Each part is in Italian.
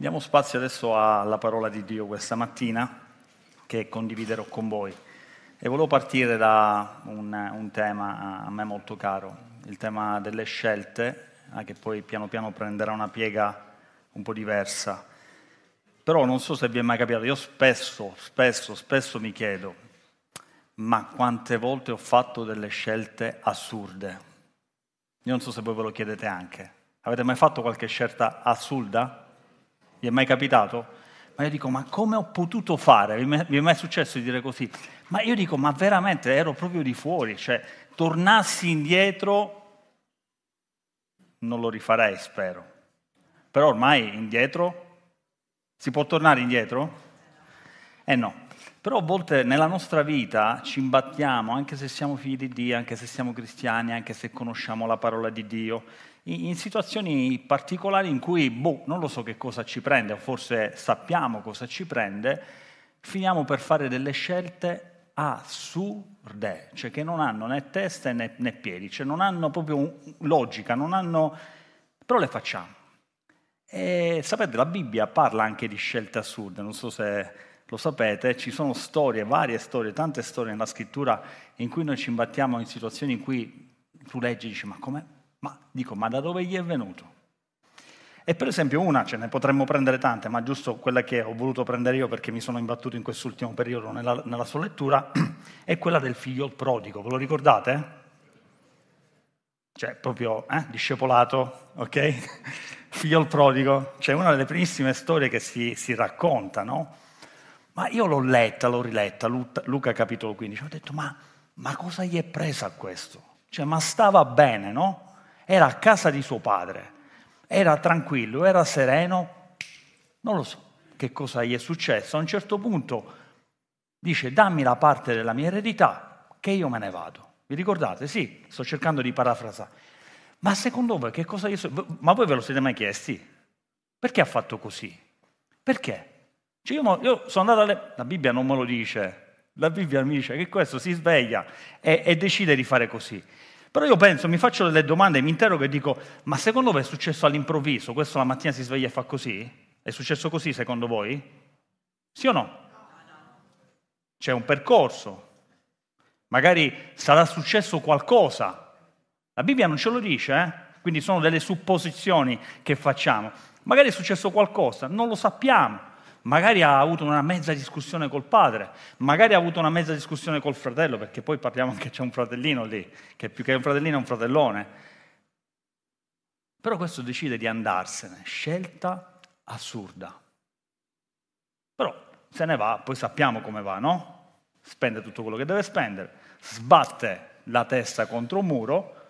Diamo spazio adesso alla parola di Dio questa mattina che condividerò con voi. E volevo partire da un, un tema a me molto caro, il tema delle scelte, eh, che poi piano piano prenderà una piega un po' diversa. Però non so se vi è mai capitato, io spesso, spesso, spesso mi chiedo, ma quante volte ho fatto delle scelte assurde? Io non so se voi ve lo chiedete anche. Avete mai fatto qualche scelta assurda? Vi è mai capitato? Ma io dico, ma come ho potuto fare? Vi è mai successo di dire così? Ma io dico, ma veramente ero proprio di fuori, cioè tornassi indietro, non lo rifarei, spero. Però ormai indietro, si può tornare indietro? Eh no. Però a volte nella nostra vita ci imbattiamo, anche se siamo figli di Dio, anche se siamo cristiani, anche se conosciamo la parola di Dio, in situazioni particolari in cui, boh, non lo so che cosa ci prende, o forse sappiamo cosa ci prende, finiamo per fare delle scelte assurde, cioè che non hanno né testa né, né piedi, cioè non hanno proprio logica, non hanno... però le facciamo. E sapete, la Bibbia parla anche di scelte assurde, non so se lo sapete, ci sono storie, varie storie, tante storie nella scrittura in cui noi ci imbattiamo in situazioni in cui tu leggi e dici ma come? Ma dico, ma da dove gli è venuto? E per esempio una, ce ne potremmo prendere tante, ma giusto quella che ho voluto prendere io perché mi sono imbattuto in quest'ultimo periodo nella, nella sua lettura, è quella del figlio prodigo. Ve lo ricordate? Cioè, proprio eh, discepolato, ok? figlio prodigo. Cioè, una delle primissime storie che si, si racconta, no? Ma io l'ho letta, l'ho riletta, Luca capitolo 15, ho detto, ma, ma cosa gli è presa a questo? Cioè, ma stava bene, no? Era a casa di suo padre, era tranquillo, era sereno, non lo so che cosa gli è successo. A un certo punto dice dammi la parte della mia eredità che io me ne vado. Vi ricordate? Sì, sto cercando di parafrasare. Ma secondo voi che cosa gli è successo? Ma voi ve lo siete mai chiesti? Perché ha fatto così? Perché? Cioè io, io, sono andato alle... La Bibbia non me lo dice. La Bibbia mi dice che questo si sveglia e, e decide di fare così. Però io penso, mi faccio delle domande, mi interrogo e dico, ma secondo voi è successo all'improvviso? Questo la mattina si sveglia e fa così? È successo così secondo voi? Sì o no? C'è un percorso. Magari sarà successo qualcosa. La Bibbia non ce lo dice, eh? quindi sono delle supposizioni che facciamo. Magari è successo qualcosa, non lo sappiamo. Magari ha avuto una mezza discussione col padre, magari ha avuto una mezza discussione col fratello, perché poi parliamo che c'è un fratellino lì, che più che un fratellino è un fratellone. Però questo decide di andarsene, scelta assurda. Però se ne va, poi sappiamo come va, no? Spende tutto quello che deve spendere, sbatte la testa contro un muro,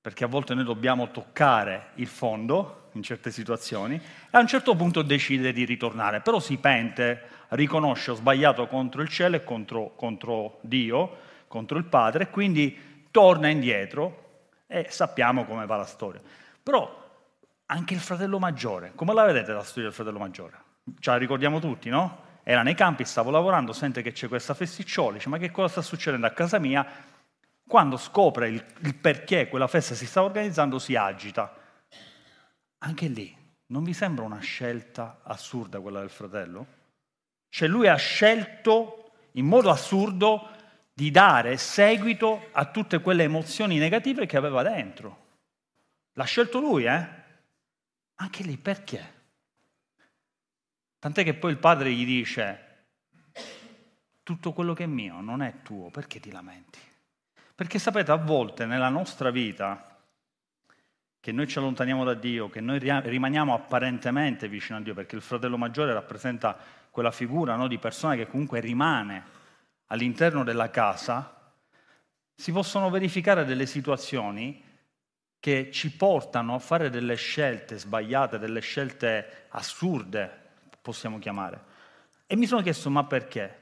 perché a volte noi dobbiamo toccare il fondo in certe situazioni, e a un certo punto decide di ritornare, però si pente, riconosce ho sbagliato contro il cielo e contro, contro Dio, contro il Padre, e quindi torna indietro e sappiamo come va la storia. Però anche il fratello maggiore, come la vedete la storia del fratello maggiore? Ce la ricordiamo tutti, no? Era nei campi, stavo lavorando, sente che c'è questa festicciola, dice ma che cosa sta succedendo a casa mia? Quando scopre il, il perché quella festa si sta organizzando si agita anche lì, non vi sembra una scelta assurda quella del fratello? Cioè lui ha scelto in modo assurdo di dare seguito a tutte quelle emozioni negative che aveva dentro. L'ha scelto lui, eh? Anche lì perché? Tant'è che poi il padre gli dice, tutto quello che è mio non è tuo, perché ti lamenti? Perché sapete, a volte nella nostra vita che noi ci allontaniamo da Dio, che noi rimaniamo apparentemente vicino a Dio, perché il fratello maggiore rappresenta quella figura no, di persona che comunque rimane all'interno della casa, si possono verificare delle situazioni che ci portano a fare delle scelte sbagliate, delle scelte assurde, possiamo chiamare. E mi sono chiesto, ma perché?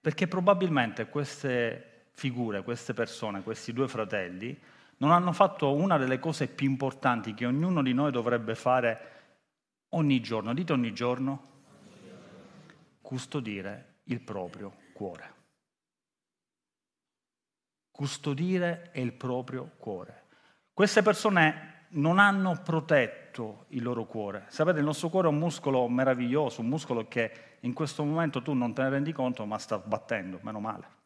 Perché probabilmente queste figure, queste persone, questi due fratelli, non hanno fatto una delle cose più importanti che ognuno di noi dovrebbe fare ogni giorno. Dite ogni giorno. Custodire il proprio cuore. Custodire il proprio cuore. Queste persone non hanno protetto il loro cuore. Sapete, il nostro cuore è un muscolo meraviglioso, un muscolo che in questo momento tu non te ne rendi conto, ma sta battendo, meno male.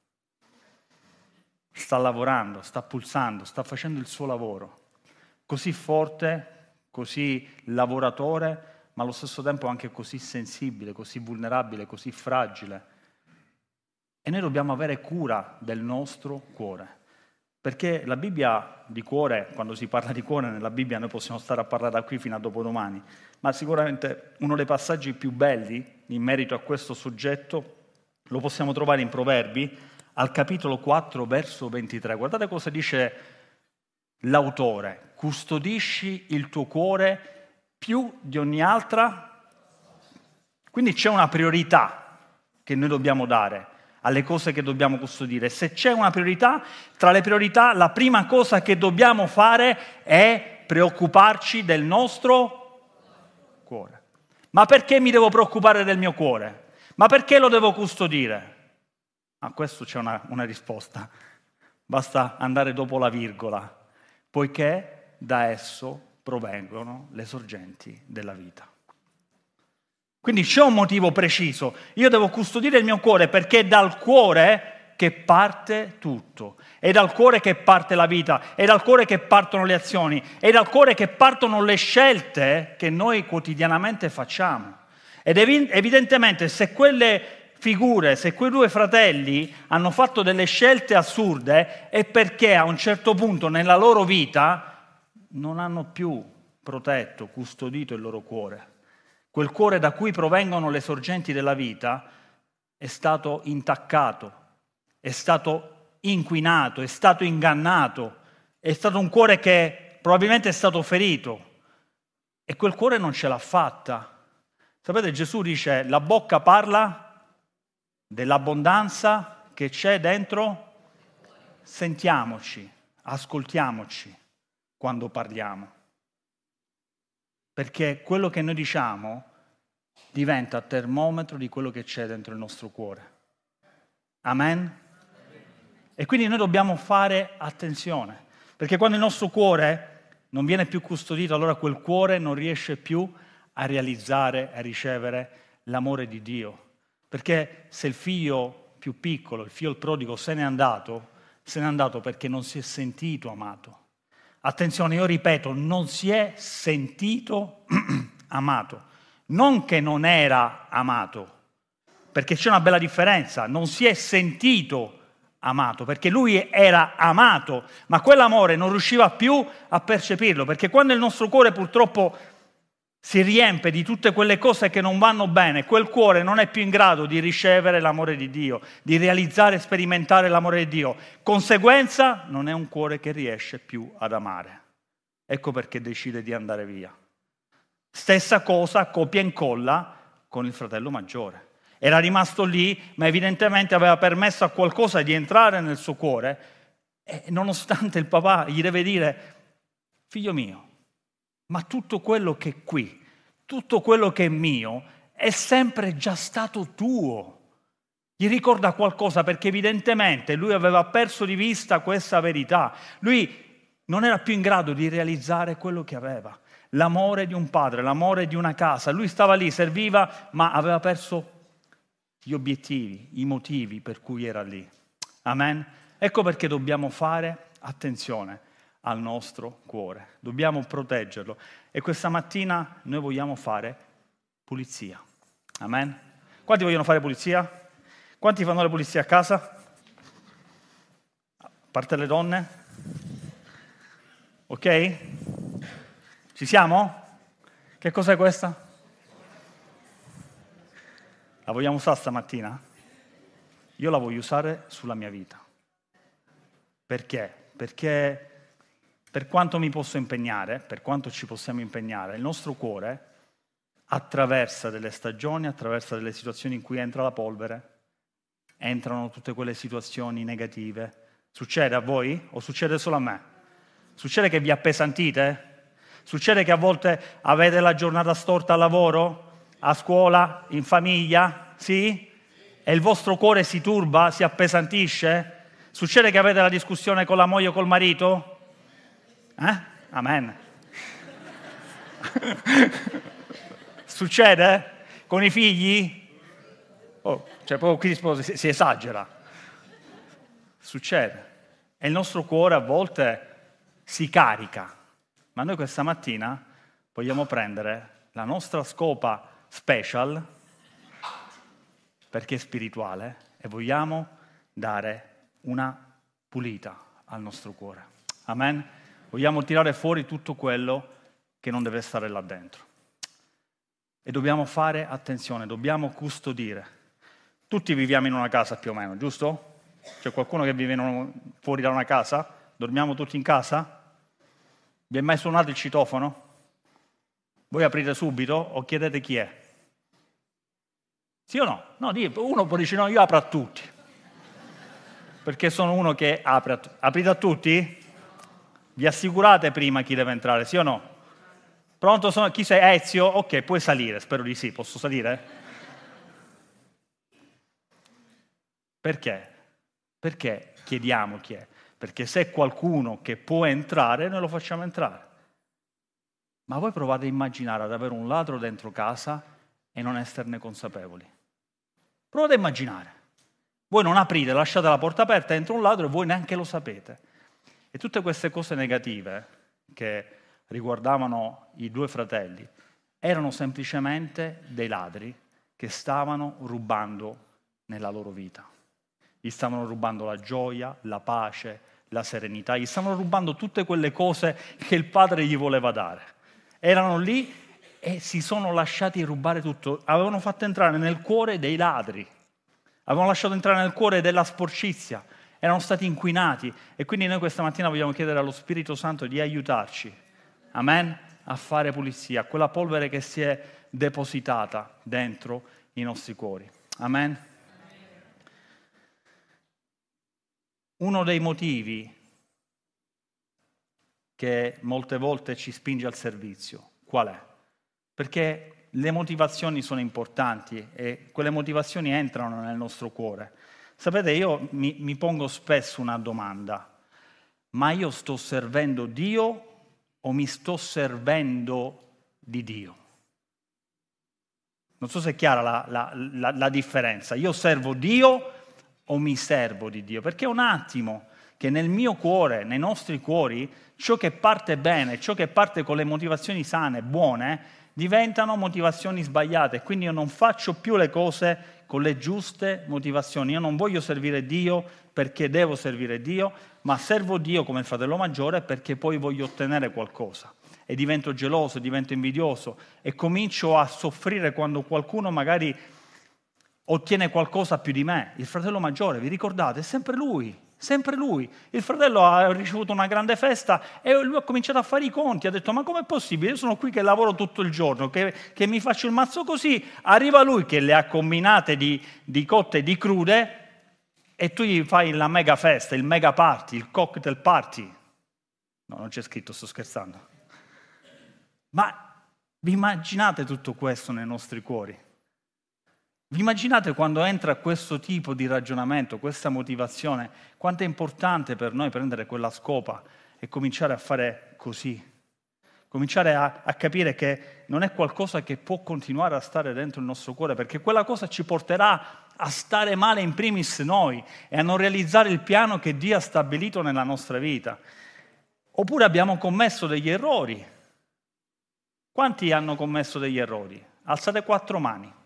Sta lavorando, sta pulsando, sta facendo il suo lavoro. Così forte, così lavoratore, ma allo stesso tempo anche così sensibile, così vulnerabile, così fragile. E noi dobbiamo avere cura del nostro cuore. Perché la Bibbia di cuore, quando si parla di cuore nella Bibbia noi possiamo stare a parlare da qui fino a dopodomani, ma sicuramente uno dei passaggi più belli in merito a questo soggetto lo possiamo trovare in Proverbi al capitolo 4 verso 23. Guardate cosa dice l'autore, custodisci il tuo cuore più di ogni altra. Quindi c'è una priorità che noi dobbiamo dare alle cose che dobbiamo custodire. Se c'è una priorità, tra le priorità la prima cosa che dobbiamo fare è preoccuparci del nostro cuore. Ma perché mi devo preoccupare del mio cuore? Ma perché lo devo custodire? A questo c'è una, una risposta. Basta andare dopo la virgola, poiché da esso provengono le sorgenti della vita. Quindi c'è un motivo preciso. Io devo custodire il mio cuore perché è dal cuore che parte tutto. È dal cuore che parte la vita, è dal cuore che partono le azioni, è dal cuore che partono le scelte che noi quotidianamente facciamo. Ed evidentemente se quelle figure, se quei due fratelli hanno fatto delle scelte assurde è perché a un certo punto nella loro vita non hanno più protetto, custodito il loro cuore quel cuore da cui provengono le sorgenti della vita, è stato intaccato, è stato inquinato, è stato ingannato, è stato un cuore che probabilmente è stato ferito e quel cuore non ce l'ha fatta. Sapete, Gesù dice, la bocca parla dell'abbondanza che c'è dentro, sentiamoci, ascoltiamoci quando parliamo perché quello che noi diciamo diventa termometro di quello che c'è dentro il nostro cuore. Amen? E quindi noi dobbiamo fare attenzione, perché quando il nostro cuore non viene più custodito, allora quel cuore non riesce più a realizzare, a ricevere l'amore di Dio. Perché se il figlio più piccolo, il figlio il prodigo, se n'è andato, se n'è andato perché non si è sentito amato. Attenzione, io ripeto, non si è sentito amato. Non che non era amato, perché c'è una bella differenza, non si è sentito amato, perché lui era amato, ma quell'amore non riusciva più a percepirlo, perché quando il nostro cuore purtroppo si riempie di tutte quelle cose che non vanno bene, quel cuore non è più in grado di ricevere l'amore di Dio, di realizzare e sperimentare l'amore di Dio. Conseguenza, non è un cuore che riesce più ad amare. Ecco perché decide di andare via. Stessa cosa, copia e incolla con il fratello maggiore. Era rimasto lì, ma evidentemente aveva permesso a qualcosa di entrare nel suo cuore e nonostante il papà gli deve dire, figlio mio, ma tutto quello che è qui, tutto quello che è mio, è sempre già stato tuo. Gli ricorda qualcosa perché evidentemente lui aveva perso di vista questa verità. Lui non era più in grado di realizzare quello che aveva. L'amore di un padre, l'amore di una casa. Lui stava lì, serviva, ma aveva perso gli obiettivi, i motivi per cui era lì. Amen? Ecco perché dobbiamo fare attenzione al nostro cuore, dobbiamo proteggerlo e questa mattina noi vogliamo fare pulizia. Amen? Quanti vogliono fare pulizia? Quanti fanno le pulizie a casa? A parte le donne? Ok? Ci siamo? Che cos'è questa? La vogliamo usare stamattina? Io la voglio usare sulla mia vita. Perché? Perché per quanto mi posso impegnare, per quanto ci possiamo impegnare, il nostro cuore attraversa delle stagioni, attraversa delle situazioni in cui entra la polvere, entrano tutte quelle situazioni negative. Succede a voi o succede solo a me? Succede che vi appesantite? Succede che a volte avete la giornata storta al lavoro, a scuola, in famiglia? Sì? E il vostro cuore si turba, si appesantisce? Succede che avete la discussione con la moglie o col marito? Eh? Amen. Succede? Con i figli? Oh, cioè proprio qui si, si esagera. Succede. E il nostro cuore a volte si carica. Ma noi questa mattina vogliamo prendere la nostra scopa special, perché è spirituale, e vogliamo dare una pulita al nostro cuore. Amen? Vogliamo tirare fuori tutto quello che non deve stare là dentro. E dobbiamo fare attenzione, dobbiamo custodire. Tutti viviamo in una casa più o meno, giusto? C'è qualcuno che vive fuori da una casa? Dormiamo tutti in casa? Vi è mai suonato il citofono? Voi aprite subito o chiedete chi è? Sì o no? No, uno può dire no, io apro a tutti. Perché sono uno che apre a tutti. Aprite a tutti? Vi assicurate prima chi deve entrare, sì o no? Pronto? Sono... Chi sei? Ezio? Ok, puoi salire, spero di sì. Posso salire? Perché? Perché chiediamo chi è? Perché se è qualcuno che può entrare, noi lo facciamo entrare. Ma voi provate a immaginare ad avere un ladro dentro casa e non esserne consapevoli. Provate a immaginare. Voi non aprite, lasciate la porta aperta, entra un ladro e voi neanche lo sapete. E tutte queste cose negative che riguardavano i due fratelli erano semplicemente dei ladri che stavano rubando nella loro vita. Gli stavano rubando la gioia, la pace, la serenità, gli stavano rubando tutte quelle cose che il padre gli voleva dare. Erano lì e si sono lasciati rubare tutto, avevano fatto entrare nel cuore dei ladri, avevano lasciato entrare nel cuore della sporcizia, erano stati inquinati e quindi noi questa mattina vogliamo chiedere allo Spirito Santo di aiutarci, amen, a fare pulizia, quella polvere che si è depositata dentro i nostri cuori. Amen. Uno dei motivi che molte volte ci spinge al servizio, qual è? Perché le motivazioni sono importanti e quelle motivazioni entrano nel nostro cuore. Sapete, io mi, mi pongo spesso una domanda, ma io sto servendo Dio o mi sto servendo di Dio? Non so se è chiara la, la, la, la, differenza. Io servo Dio o mi servo di Dio? Perché è un attimo che nel mio cuore, nei nostri cuori, ciò che parte bene, ciò che parte con le motivazioni sane, buone, diventano motivazioni sbagliate. Quindi io non faccio più le cose con le giuste motivazioni. Io non voglio servire Dio perché devo servire Dio, ma servo Dio come fratello maggiore perché poi voglio ottenere qualcosa. E divento geloso, divento invidioso e comincio a soffrire quando qualcuno magari ottiene qualcosa più di me. Il fratello maggiore, vi ricordate, è sempre lui sempre lui. Il fratello ha ricevuto una grande festa e lui ha cominciato a fare i conti, ha detto ma com'è possibile? Io sono qui che lavoro tutto il giorno, che, che mi faccio il mazzo così, arriva lui che le ha combinate di, di cotte e di crude e tu gli fai la mega festa, il mega party, il cocktail party. No, non c'è scritto, sto scherzando. Ma vi immaginate tutto questo nei nostri cuori? Vi immaginate quando entra questo tipo di ragionamento, questa motivazione, quanto è importante per noi prendere quella scopa e cominciare a fare così? Cominciare a, a, capire che non è qualcosa che può continuare a stare dentro il nostro cuore, perché quella cosa ci porterà a stare male in primis noi e a non realizzare il piano che Dio ha stabilito nella nostra vita. Oppure abbiamo commesso degli errori. Quanti hanno commesso degli errori? Alzate quattro mani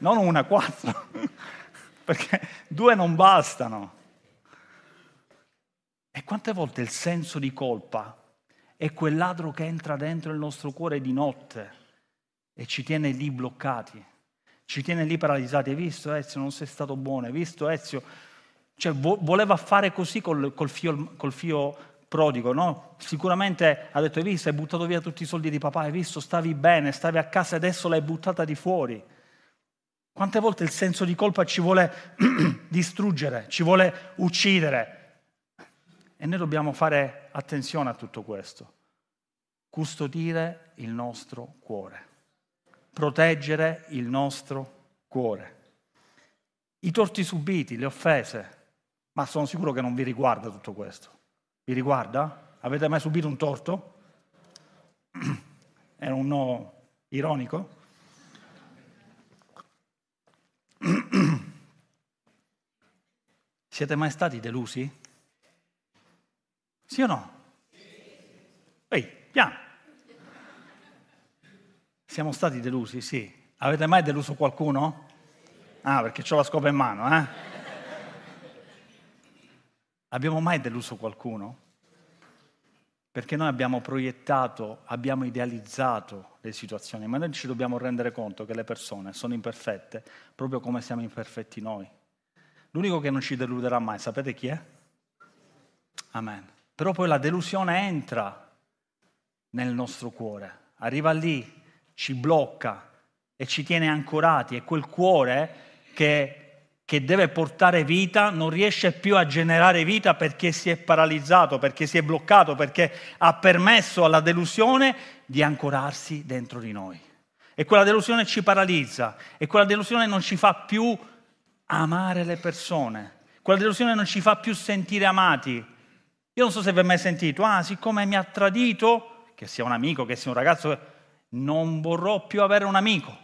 non una, quattro, perché due non bastano. E quante volte il senso di colpa è quel ladro che entra dentro il nostro cuore di notte e ci tiene lì bloccati, ci tiene lì paralizzati. Hai visto Ezio, non sei stato buono, hai visto Ezio? Cioè, voleva fare così col, col, fio, col fio prodigo, no? Sicuramente ha detto, hai visto, hai buttato via tutti i soldi di papà, hai visto, stavi bene, stavi a casa e adesso l'hai buttata di fuori. Quante volte il senso di colpa ci vuole distruggere, ci vuole uccidere? E noi dobbiamo fare attenzione a tutto questo. Custodire il nostro cuore, proteggere il nostro cuore. I torti subiti, le offese, ma sono sicuro che non vi riguarda tutto questo. Vi riguarda? Avete mai subito un torto? Era un no ironico? Siete mai stati delusi? Sì o no? Ehi, piano. Siamo stati delusi, sì. Avete mai deluso qualcuno? Ah, perché ho la scopa in mano, eh? Abbiamo mai deluso qualcuno? Perché noi abbiamo proiettato, abbiamo idealizzato le situazioni, ma noi ci dobbiamo rendere conto che le persone sono imperfette, proprio come siamo imperfetti noi. L'unico che non ci deluderà mai, sapete chi è? Amen. Però poi la delusione entra nel nostro cuore, arriva lì, ci blocca e ci tiene ancorati e quel cuore che che deve portare vita non riesce più a generare vita perché si è paralizzato, perché si è bloccato, perché ha permesso alla delusione di ancorarsi dentro di noi. E quella delusione ci paralizza e quella delusione non ci fa più amare le persone, quella delusione non ci fa più sentire amati. Io non so se vi è mai sentito, ah, siccome mi ha tradito, che sia un amico, che sia un ragazzo, non vorrò più avere un amico.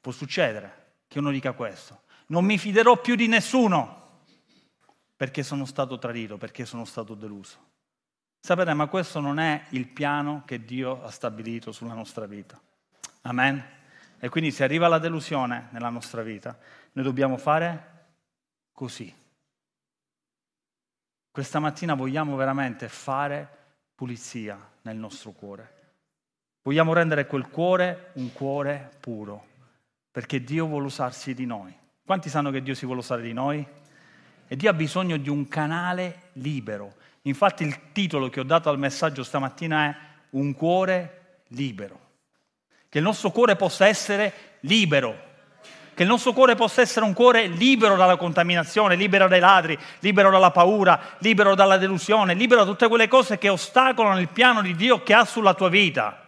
Può succedere che uno dica questo. Non mi fiderò più di nessuno perché sono stato tradito, perché sono stato deluso. Sapete, ma questo non è il piano che Dio ha stabilito sulla nostra vita. Amen. E quindi se arriva la delusione nella nostra vita, noi dobbiamo fare così. Questa mattina vogliamo veramente fare pulizia nel nostro cuore. Vogliamo rendere quel cuore un cuore puro perché Dio vuole usarsi di noi. Quanti sanno che Dio si vuole usare di noi? E Dio ha bisogno di un canale libero. Infatti il titolo che ho dato al messaggio stamattina è Un cuore libero. Che il nostro cuore possa essere libero. Che il nostro cuore possa essere un cuore libero dalla contaminazione, libero dai ladri, libero dalla paura, libero dalla delusione, libero da tutte quelle cose che ostacolano il piano di Dio che ha sulla tua vita.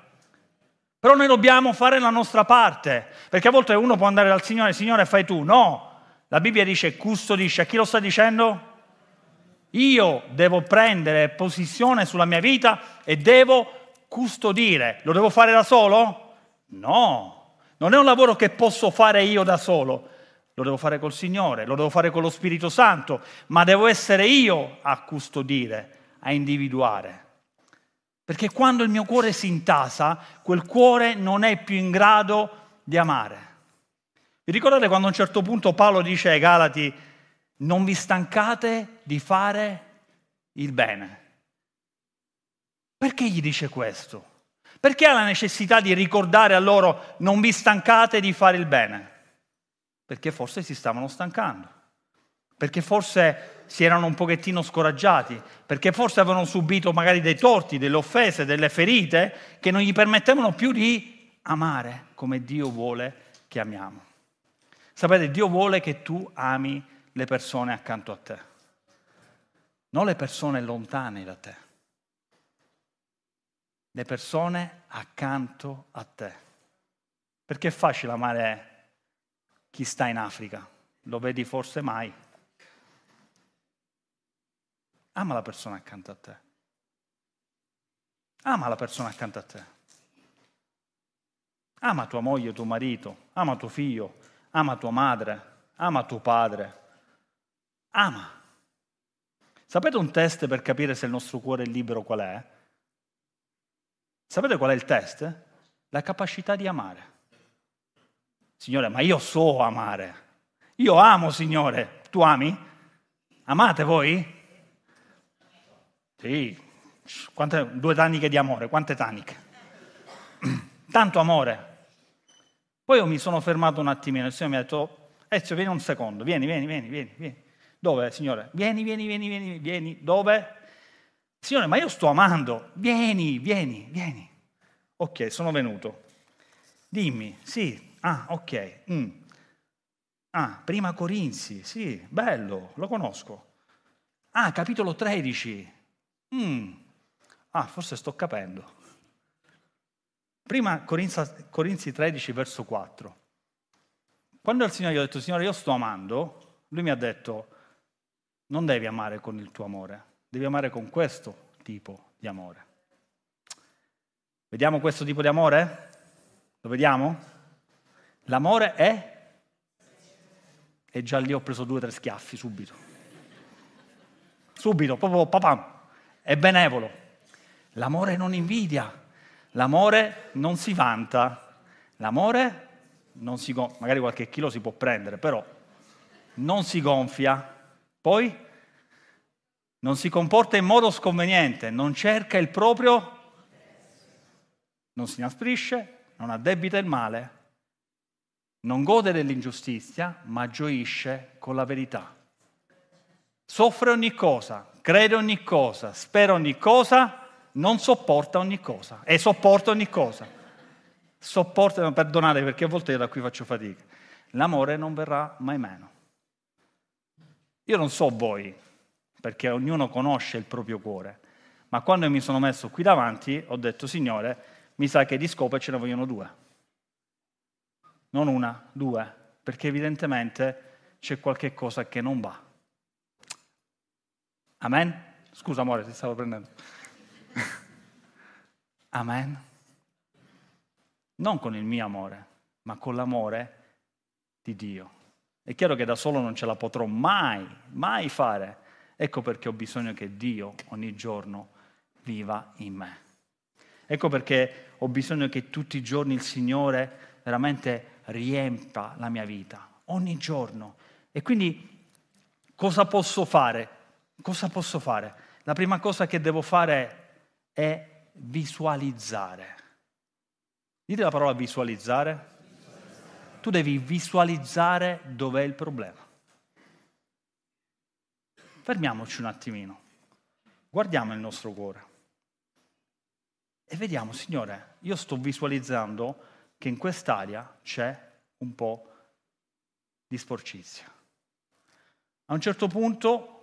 Però noi dobbiamo fare la nostra parte, perché a volte uno può andare dal Signore, Signore fai tu. No, la Bibbia dice custodisce. A chi lo sta dicendo? Io devo prendere posizione sulla mia vita e devo custodire. Lo devo fare da solo? No, non è un lavoro che posso fare io da solo. Lo devo fare col Signore, lo devo fare con lo Spirito Santo, ma devo essere io a custodire, a individuare. Perché quando il mio cuore si intasa, quel cuore non è più in grado di amare. Vi ricordate quando a un certo punto Paolo dice ai Galati, non vi stancate di fare il bene? Perché gli dice questo? Perché ha la necessità di ricordare a loro non vi stancate di fare il bene? Perché forse si stavano stancando, perché forse si erano un pochettino scoraggiati, perché forse avevano subito magari dei torti, delle offese, delle ferite che non gli permettevano più di amare come Dio vuole che amiamo. Sapete, Dio vuole che tu ami le persone accanto a te, non le persone lontane da te, le persone accanto a te. Perché è facile amare chi sta in Africa, lo vedi forse mai Ama la persona accanto a te. Ama la persona accanto a te. Ama tua moglie, tuo marito, ama tuo figlio, ama tua madre, ama tuo padre. Ama. Sapete un test per capire se il nostro cuore è libero qual è? Sapete qual è il test? La capacità di amare. Signore, ma io so amare. Io amo, Signore. Tu ami? Amate voi? Sì, quante, due taniche di amore, quante taniche? Tanto amore. Poi io mi sono fermato un attimino, il Signore mi ha detto, Ezio, vieni un secondo, vieni, vieni, vieni, vieni. Dove, Signore? Vieni, vieni, vieni, vieni, vieni. Dove? Signore, ma io sto amando. Vieni, vieni, vieni. Ok, sono venuto. Dimmi, sì, ah, ok. Mm. Ah, prima Corinzi, sì, bello, lo conosco. Ah, capitolo 13. Mm. Ah, forse sto capendo. Prima Corinzi 13, verso 4. Quando il Signore gli ha detto, Signore, io sto amando, lui mi ha detto, non devi amare con il tuo amore, devi amare con questo tipo di amore. Vediamo questo tipo di amore? Lo vediamo? L'amore è... E già lì ho preso due o tre schiaffi subito. Subito, proprio papà. È benevolo. L'amore non invidia. L'amore non si vanta. L'amore non si gonfia. Magari qualche chilo si può prendere, però non si gonfia. Poi non si comporta in modo sconveniente, non cerca il proprio, non si inasprisce, non addebita il male, non gode dell'ingiustizia, ma gioisce con la verità. Soffre ogni cosa, crede ogni cosa, spera ogni cosa, non sopporta ogni cosa e sopporta ogni cosa. Sopporta, perdonate perché a volte io da qui faccio fatica. L'amore non verrà mai meno. Io non so voi, perché ognuno conosce il proprio cuore. Ma quando mi sono messo qui davanti ho detto, Signore, mi sa che di scope ce ne vogliono due. Non una, due, perché evidentemente c'è qualche cosa che non va. Amen? Scusa amore, ti stavo prendendo. Amen? Non con il mio amore, ma con l'amore di Dio. È chiaro che da solo non ce la potrò mai, mai fare Ecco perché ho bisogno che Dio ogni giorno viva in me. Ecco perché ho bisogno che tutti i giorni il Signore veramente riempa la mia vita, ogni giorno. E quindi cosa posso fare? Cosa posso fare? La prima cosa che devo fare è visualizzare. Dite la parola visualizzare. Tu devi visualizzare dov'è il problema fermiamoci un attimino, guardiamo il nostro cuore e vediamo, Signore, io sto visualizzando che in quest'area c'è un po' di sporcizia. A un certo punto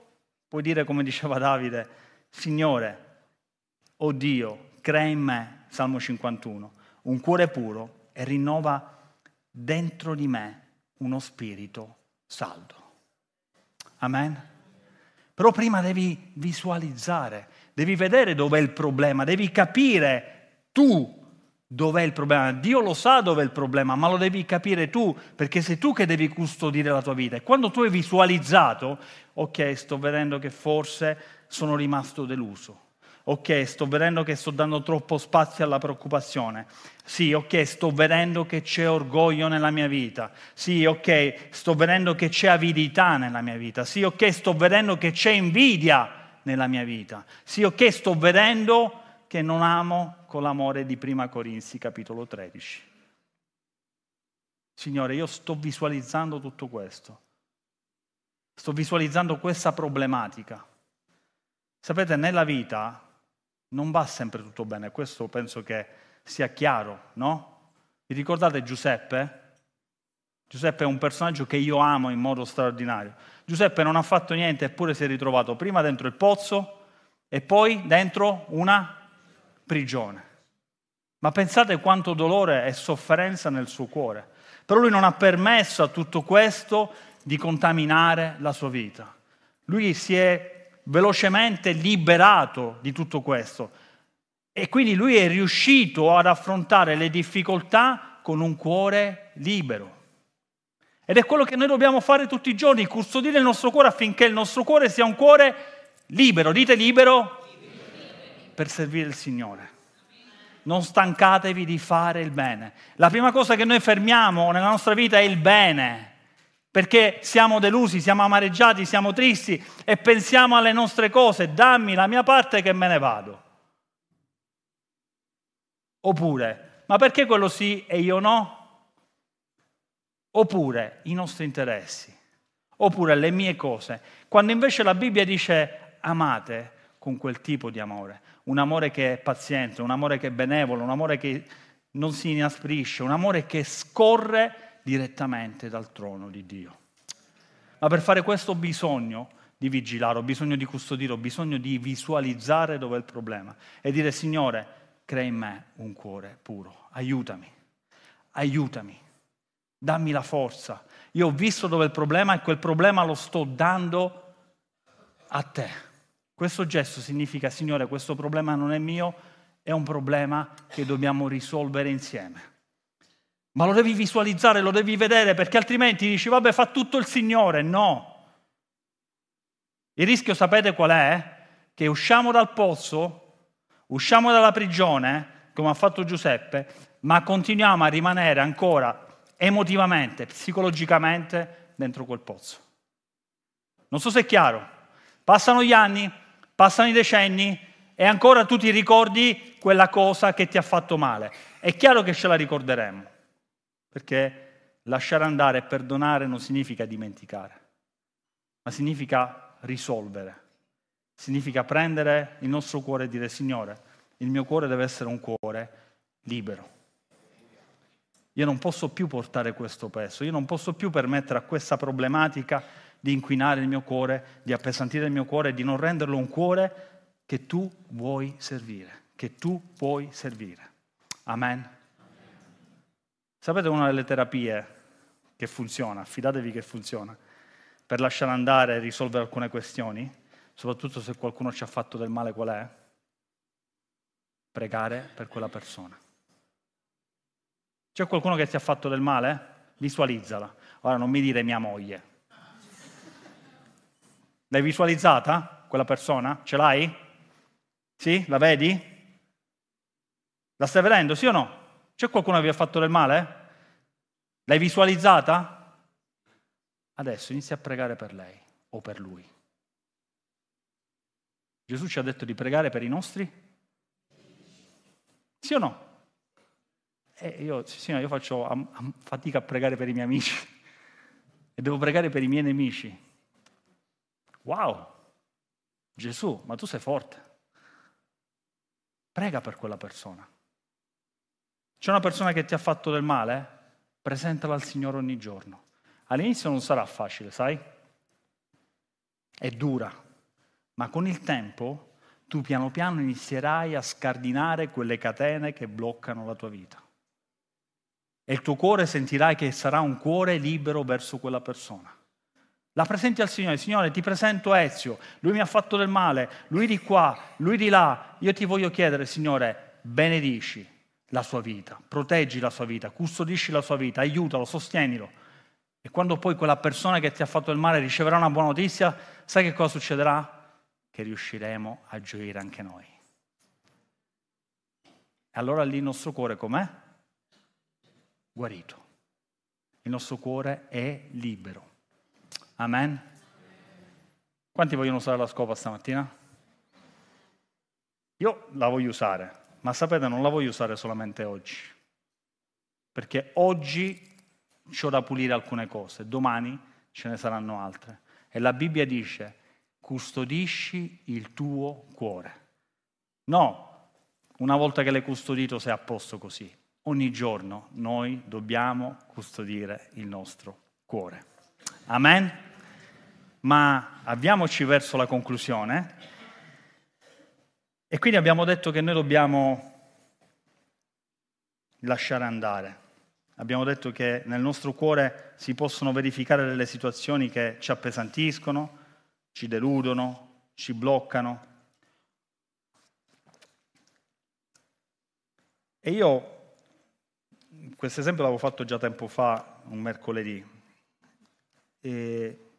puoi dire, come diceva Davide, Signore, oh Dio, crea in me, Salmo 51, un cuore puro e rinnova dentro di me uno spirito saldo. Amen. Però prima devi visualizzare, devi vedere dov'è il problema, devi capire tu dov'è il problema. Dio lo sa dov'è il problema, ma lo devi capire tu, perché sei tu che devi custodire la tua vita. E quando tu hai visualizzato, ok, sto vedendo che forse sono rimasto deluso ok, sto vedendo che sto dando troppo spazio alla preoccupazione. Sì, ok, sto vedendo che c'è orgoglio nella mia vita. Sì, ok, sto vedendo che c'è avidità nella mia vita. Sì, ok, sto vedendo che c'è invidia nella mia vita. Sì, ok, sto vedendo che non amo con l'amore di Prima Corinzi, capitolo 13. Signore, io sto visualizzando tutto questo. Sto visualizzando questa problematica. Sapete, nella vita non va sempre tutto bene, questo penso che sia chiaro, no? Vi ricordate Giuseppe? Giuseppe è un personaggio che io amo in modo straordinario. Giuseppe non ha fatto niente eppure si è ritrovato prima dentro il pozzo e poi dentro una prigione. Ma pensate quanto dolore e sofferenza nel suo cuore. Però lui non ha permesso a tutto questo di contaminare la sua vita. Lui si è velocemente liberato di tutto questo. E quindi lui è riuscito ad affrontare le difficoltà con un cuore libero. Ed è quello che noi dobbiamo fare tutti i giorni, custodire il nostro cuore affinché il nostro cuore sia un cuore libero. Dite libero per servire il Signore. Non stancatevi di fare il bene. La prima cosa che noi fermiamo nella nostra vita è il bene perché siamo delusi, siamo amareggiati, siamo tristi e pensiamo alle nostre cose, dammi la mia parte che me ne vado. Oppure, ma perché quello sì e io no? Oppure i nostri interessi, oppure le mie cose, quando invece la Bibbia dice amate con quel tipo di amore, un amore che è paziente, un amore che è benevolo, un amore che non si inasprisce, un amore che scorre direttamente dal trono di Dio. Ma per fare questo ho bisogno di vigilare, ho bisogno di custodire, ho bisogno di visualizzare dove è il problema e dire Signore, crea in me un cuore puro, aiutami, aiutami, dammi la forza. Io ho visto dove è il problema e quel problema lo sto dando a te. Questo gesto significa, Signore, questo problema non è mio, è un problema che dobbiamo risolvere insieme. Ma lo devi visualizzare, lo devi vedere, perché altrimenti dici, vabbè, fa tutto il Signore. No. Il rischio sapete qual è? Che usciamo dal pozzo, usciamo dalla prigione, come ha fatto Giuseppe, ma continuiamo a rimanere ancora emotivamente, psicologicamente dentro quel pozzo. Non so se è chiaro. Passano gli anni, passano i decenni e ancora tu ti ricordi quella cosa che ti ha fatto male. È chiaro che ce la ricorderemo, perché lasciare andare e perdonare non significa dimenticare, ma significa risolvere. Significa prendere il nostro cuore e dire Signore, il mio cuore deve essere un cuore libero. Io non posso più portare questo peso, io non posso più permettere a questa problematica di inquinare il mio cuore, di appesantire il mio cuore di non renderlo un cuore che tu vuoi servire, che tu puoi servire. Amen. Sapete una delle terapie che funziona, fidatevi che funziona, per lasciare andare e risolvere alcune questioni, soprattutto se qualcuno ci ha fatto del male qual è? Pregare per quella persona. C'è qualcuno che ti ha fatto del male? Visualizzala. Ora non mi dire mia moglie. L'hai visualizzata quella persona? Ce l'hai? Sì? La vedi? La stai vedendo, sì o no? C'è qualcuno che vi ha fatto del male? L'hai visualizzata? Adesso inizia a pregare per lei o per lui. Gesù ci ha detto di pregare per i nostri? Sì o no? E io, sì, io faccio fatica a pregare per i miei amici e devo pregare per i miei nemici. Wow! Gesù, ma tu sei forte. Prega per quella persona. C'è una persona che ti ha fatto del male? Presentala al Signore ogni giorno. All'inizio non sarà facile, sai? È dura, ma con il tempo tu piano piano inizierai a scardinare quelle catene che bloccano la tua vita. E il tuo cuore sentirai che sarà un cuore libero verso quella persona. La presenti al Signore, Signore ti presento Ezio, lui mi ha fatto del male, lui di qua, lui di là. Io ti voglio chiedere, Signore, benedici la sua vita, proteggi la sua vita, custodisci la sua vita, aiutalo, sostienilo. E quando poi quella persona che ti ha fatto del male riceverà una buona notizia, sai che cosa succederà? Che riusciremo a gioire anche noi. E allora lì il nostro cuore com'è? Guarito. Il nostro cuore è libero. Amen. Quanti vogliono usare la scopa stamattina? Io la voglio usare, ma sapete, non la voglio usare solamente oggi, perché oggi ho da pulire alcune cose, domani ce ne saranno altre. E la Bibbia dice, custodisci il tuo cuore. No, una volta che l'hai custodito sei a posto così. Ogni giorno noi dobbiamo custodire il nostro cuore. Amen? Ma avviamoci verso la conclusione. E quindi abbiamo detto che noi dobbiamo lasciare andare. Abbiamo detto che nel nostro cuore si possono verificare delle situazioni che ci appesantiscono, ci deludono, ci bloccano. E io questo esempio l'avevo fatto già tempo fa, un mercoledì, e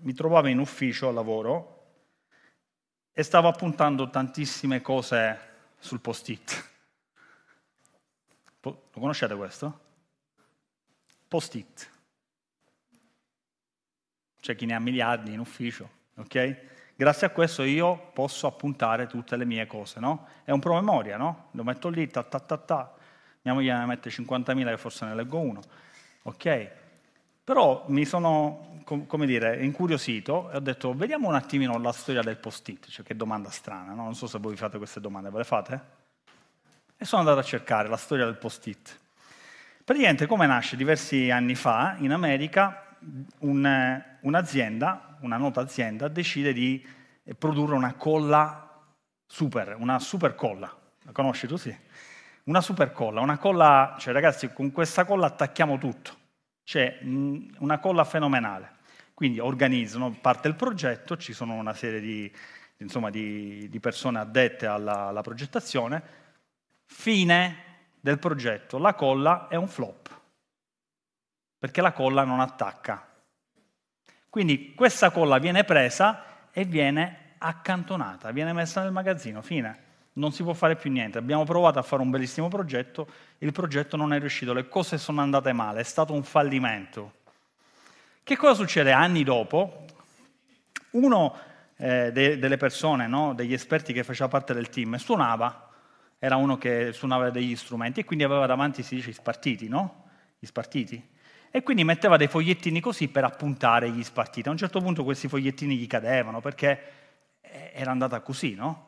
mi trovavo in ufficio a lavoro e stavo appuntando tantissime cose sul post-it. Lo conoscete questo? Post-it. C'è chi ne ha miliardi in ufficio, ok? Grazie a questo io posso appuntare tutte le mie cose, no? È un promemoria, no? Lo metto lì, ta ta ta ta. Mia moglie ne mette 50.000 che forse ne leggo uno, ok? Però mi sono, come dire, incuriosito e ho detto, vediamo un attimino la storia del post-it, cioè che domanda strana, no? Non so se voi fate queste domande, ve le fate? E sono andato a cercare la storia del post-it. Praticamente come nasce diversi anni fa in America un, un'azienda, una nota azienda, decide di produrre una colla super, una super colla. La conosci tu? Sì. Una super colla, una colla, cioè ragazzi, con questa colla attacchiamo tutto c'è una colla fenomenale. Quindi organizzano, parte il progetto, ci sono una serie di, insomma, di, di persone addette alla, alla progettazione, fine del progetto, la colla è un flop, perché la colla non attacca. Quindi questa colla viene presa e viene accantonata, viene messa nel magazzino, fine. Non si può fare più niente. Abbiamo provato a fare un bellissimo progetto, il progetto non è riuscito, le cose sono andate male, è stato un fallimento. Che cosa succede anni dopo? Uno eh, de- delle persone, no, degli esperti che faceva parte del team, suonava, era uno che suonava degli strumenti e quindi aveva davanti, si dice, gli spartiti, no? Gli spartiti. E quindi metteva dei fogliettini così per appuntare gli spartiti. A un certo punto questi fogliettini gli cadevano perché eh, era andata così, no?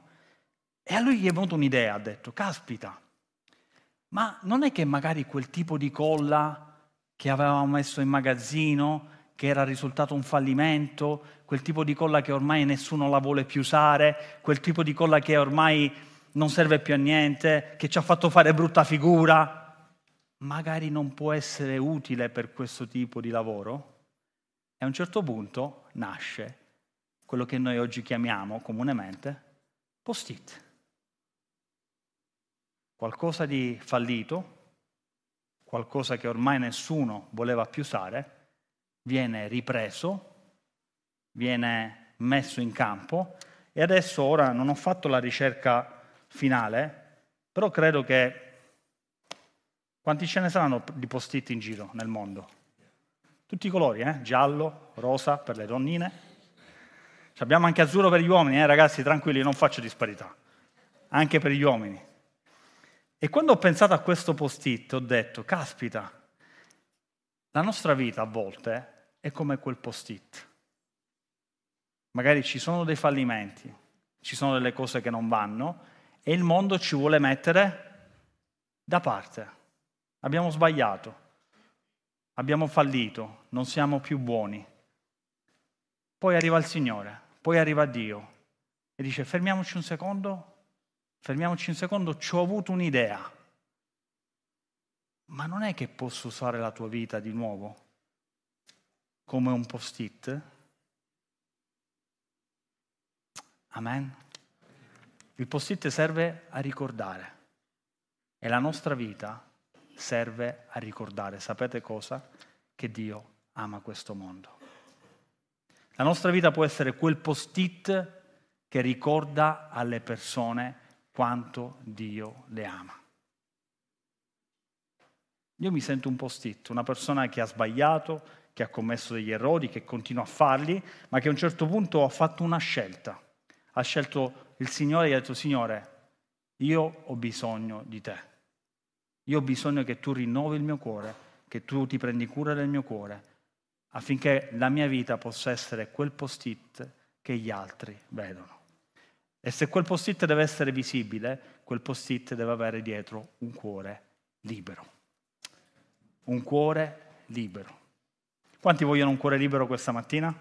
E a lui gli è venuta un'idea, ha detto, caspita, ma non è che magari quel tipo di colla che avevamo messo in magazzino che era risultato un fallimento, quel tipo di colla che ormai nessuno la vuole più usare, quel tipo di colla che ormai non serve più a niente, che ci ha fatto fare brutta figura, magari non può essere utile per questo tipo di lavoro? E a un certo punto nasce quello che noi oggi chiamiamo comunemente post-it. Qualcosa di fallito, qualcosa che ormai nessuno voleva più usare, viene ripreso, viene messo in campo e adesso ora non ho fatto la ricerca finale, però credo che quanti ce ne saranno di post-it in giro nel mondo? Tutti i colori, eh? giallo, rosa per le donnine. Abbiamo anche azzurro per gli uomini, eh, ragazzi, tranquilli, non faccio disparità. Anche per gli uomini. E quando ho pensato a questo post-it ho detto, caspita, la nostra vita a volte è come quel post-it. Magari ci sono dei fallimenti, ci sono delle cose che non vanno e il mondo ci vuole mettere da parte. Abbiamo sbagliato, abbiamo fallito, non siamo più buoni. Poi arriva il Signore, poi arriva Dio e dice fermiamoci un secondo, fermiamoci un secondo, ci ho avuto un'idea ma non è che posso usare la tua vita di nuovo come un post-it? Amen. Il post-it serve a ricordare e la nostra vita serve a ricordare. Sapete cosa? Che Dio ama questo mondo. La nostra vita può essere quel post-it che ricorda alle persone quanto Dio le ama. Io mi sento un post-it, una persona che ha sbagliato, che ha commesso degli errori, che continua a farli, ma che a un certo punto ha fatto una scelta. Ha scelto il Signore e ha detto, Signore, io ho bisogno di te. Io ho bisogno che tu rinnovi il mio cuore, che tu ti prendi cura del mio cuore, affinché la mia vita possa essere quel post-it che gli altri vedono. E se quel post-it deve essere visibile, quel post-it deve avere dietro un cuore libero un cuore libero. Quanti vogliono un cuore libero questa mattina?